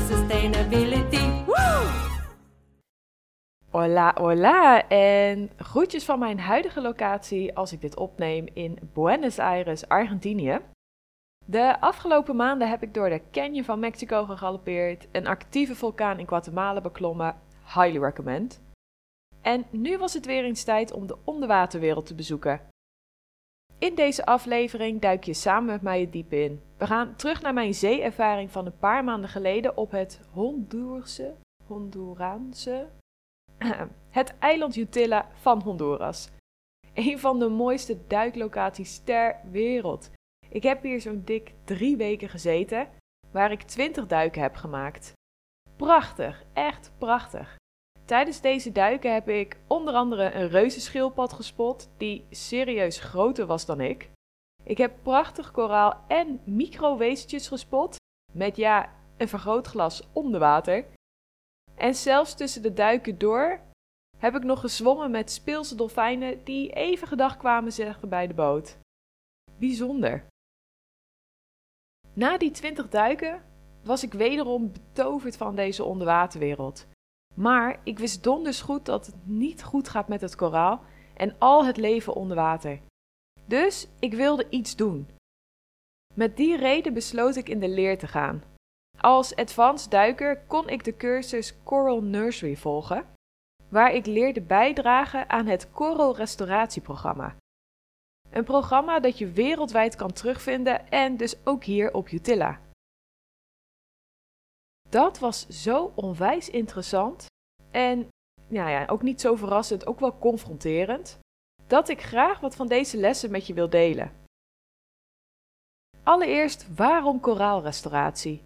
sustainability. Hola, hola en groetjes van mijn huidige locatie als ik dit opneem in Buenos Aires, Argentinië. De afgelopen maanden heb ik door de Canyon van Mexico gegalopeerd, een actieve vulkaan in Guatemala beklommen, highly recommend. En nu was het weer eens tijd om de onderwaterwereld te bezoeken. In deze aflevering duik je samen met mij het diep in. We gaan terug naar mijn zeeervaring van een paar maanden geleden op het Hondurse, Honduraanse, het eiland Utila van Honduras. Een van de mooiste duiklocaties ter wereld. Ik heb hier zo'n dik drie weken gezeten, waar ik 20 duiken heb gemaakt. Prachtig, echt prachtig. Tijdens deze duiken heb ik onder andere een reuzenschildpad gespot, die serieus groter was dan ik. Ik heb prachtig koraal en microwezentjes gespot, met ja, een vergrootglas onder water. En zelfs tussen de duiken door heb ik nog gezwommen met speelse dolfijnen die even gedag kwamen zeggen bij de boot. Bijzonder. Na die 20 duiken was ik wederom betoverd van deze onderwaterwereld. Maar ik wist donders goed dat het niet goed gaat met het koraal en al het leven onder water. Dus ik wilde iets doen. Met die reden besloot ik in de leer te gaan. Als advanced duiker kon ik de cursus Coral Nursery volgen, waar ik leerde bijdragen aan het Coral Restauratieprogramma. Een programma dat je wereldwijd kan terugvinden en dus ook hier op Utila. Dat was zo onwijs interessant en nou ja, ook niet zo verrassend, ook wel confronterend, dat ik graag wat van deze lessen met je wil delen. Allereerst, waarom koraalrestauratie?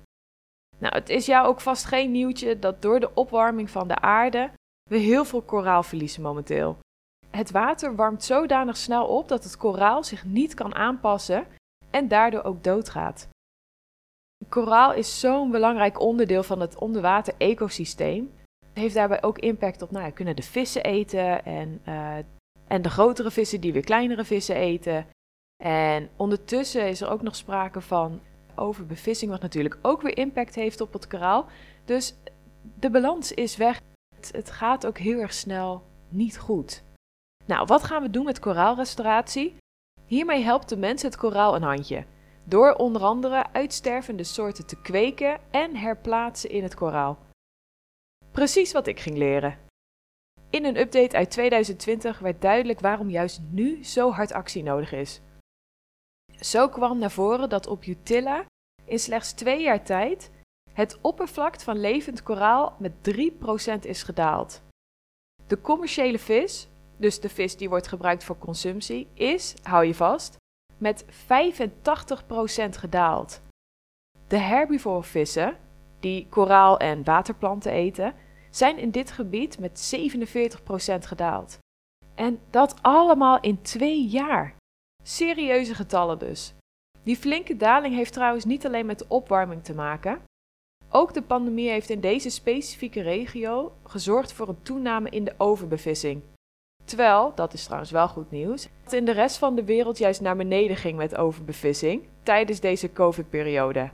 Nou, het is jou ook vast geen nieuwtje dat door de opwarming van de aarde we heel veel koraal verliezen momenteel. Het water warmt zodanig snel op dat het koraal zich niet kan aanpassen en daardoor ook doodgaat. Koraal is zo'n belangrijk onderdeel van het onderwater ecosysteem. Het heeft daarbij ook impact op, nou ja, kunnen de vissen eten en, uh, en de grotere vissen die weer kleinere vissen eten. En ondertussen is er ook nog sprake van overbevissing, wat natuurlijk ook weer impact heeft op het koraal. Dus de balans is weg. Het, het gaat ook heel erg snel niet goed. Nou, wat gaan we doen met koraalrestauratie? Hiermee helpt de mens het koraal een handje. Door onder andere uitstervende soorten te kweken en herplaatsen in het koraal. Precies wat ik ging leren. In een update uit 2020 werd duidelijk waarom juist nu zo hard actie nodig is. Zo kwam naar voren dat op Utila in slechts twee jaar tijd het oppervlak van levend koraal met 3% is gedaald. De commerciële vis, dus de vis die wordt gebruikt voor consumptie, is, hou je vast, met 85% gedaald. De herbivore vissen, die koraal en waterplanten eten, zijn in dit gebied met 47% gedaald. En dat allemaal in twee jaar. Serieuze getallen dus. Die flinke daling heeft trouwens niet alleen met de opwarming te maken. Ook de pandemie heeft in deze specifieke regio gezorgd voor een toename in de overbevissing. Terwijl, dat is trouwens wel goed nieuws, het in de rest van de wereld juist naar beneden ging met overbevissing tijdens deze COVID-periode.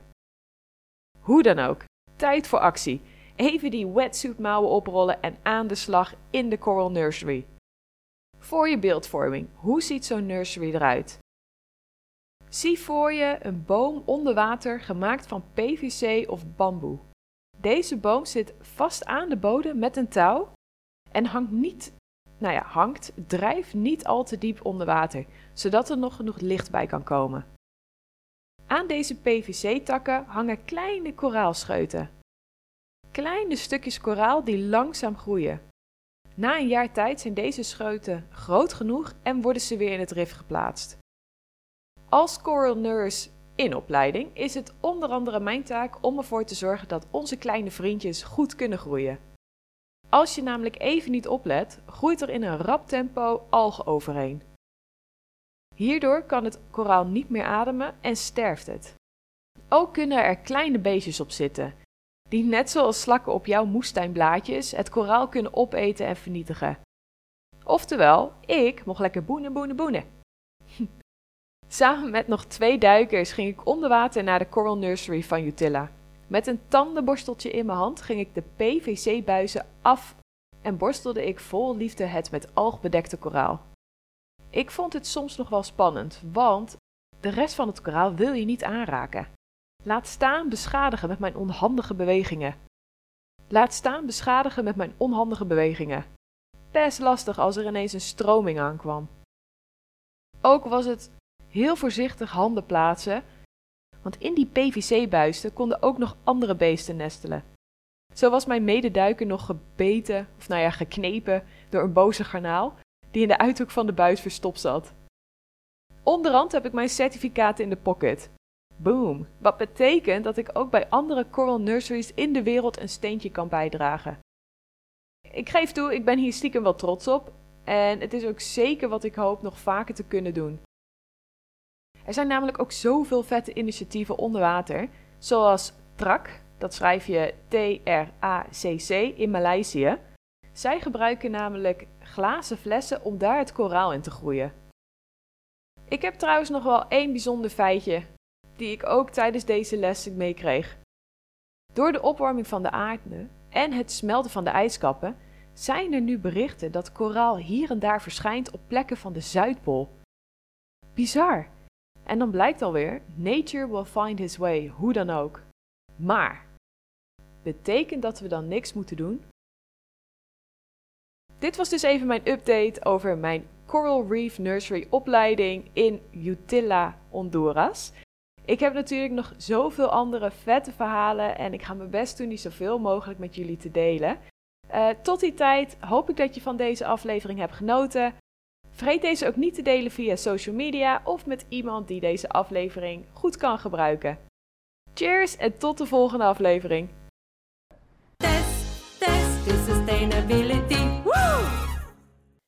Hoe dan ook, tijd voor actie. Even die wetsuit mouwen oprollen en aan de slag in de Coral Nursery. Voor je beeldvorming, hoe ziet zo'n nursery eruit? Zie voor je een boom onder water gemaakt van PVC of bamboe. Deze boom zit vast aan de bodem met een touw en hangt niet, nou ja, hangt, drijft niet al te diep onder water, zodat er nog genoeg licht bij kan komen. Aan deze PVC-takken hangen kleine koraalscheuten. Kleine stukjes koraal die langzaam groeien. Na een jaar tijd zijn deze scheuten groot genoeg en worden ze weer in het rif geplaatst. Als Coral Nurse in opleiding is het onder andere mijn taak om ervoor te zorgen dat onze kleine vriendjes goed kunnen groeien. Als je namelijk even niet oplet, groeit er in een rap tempo algen overheen. Hierdoor kan het koraal niet meer ademen en sterft het. Ook kunnen er kleine beestjes op zitten, die net zoals slakken op jouw moestuinblaadjes het koraal kunnen opeten en vernietigen. Oftewel, ik mocht lekker boenen, boenen, boenen. Samen met nog twee duikers ging ik onder water naar de Coral Nursery van Utila. Met een tandenborsteltje in mijn hand ging ik de PVC-buizen af en borstelde ik vol liefde het met alg bedekte koraal. Ik vond het soms nog wel spannend, want de rest van het koraal wil je niet aanraken. Laat staan beschadigen met mijn onhandige bewegingen. Laat staan beschadigen met mijn onhandige bewegingen. Best lastig als er ineens een stroming aankwam. Ook was het heel voorzichtig handen plaatsen, want in die PVC-buisten konden ook nog andere beesten nestelen. Zo was mijn mededuiker nog gebeten, of nou ja, geknepen door een boze garnaal die in de uithoek van de buis verstopt zat. Onderhand heb ik mijn certificaat in de pocket. Boom, wat betekent dat ik ook bij andere coral nurseries in de wereld een steentje kan bijdragen. Ik geef toe, ik ben hier stiekem wel trots op en het is ook zeker wat ik hoop nog vaker te kunnen doen. Er zijn namelijk ook zoveel vette initiatieven onder water, zoals TRAC, dat schrijf je T-R-A-C-C in Maleisië. Zij gebruiken namelijk glazen flessen om daar het koraal in te groeien. Ik heb trouwens nog wel één bijzonder feitje, die ik ook tijdens deze les meekreeg. Door de opwarming van de aarde en het smelten van de ijskappen zijn er nu berichten dat koraal hier en daar verschijnt op plekken van de Zuidpool. Bizar! En dan blijkt alweer, nature will find his way, hoe dan ook. Maar, betekent dat we dan niks moeten doen? Dit was dus even mijn update over mijn Coral Reef Nursery opleiding in Utila, Honduras. Ik heb natuurlijk nog zoveel andere vette verhalen en ik ga mijn best doen die zoveel mogelijk met jullie te delen. Uh, tot die tijd hoop ik dat je van deze aflevering hebt genoten. Vergeet deze ook niet te delen via social media of met iemand die deze aflevering goed kan gebruiken. Cheers en tot de volgende aflevering. Test.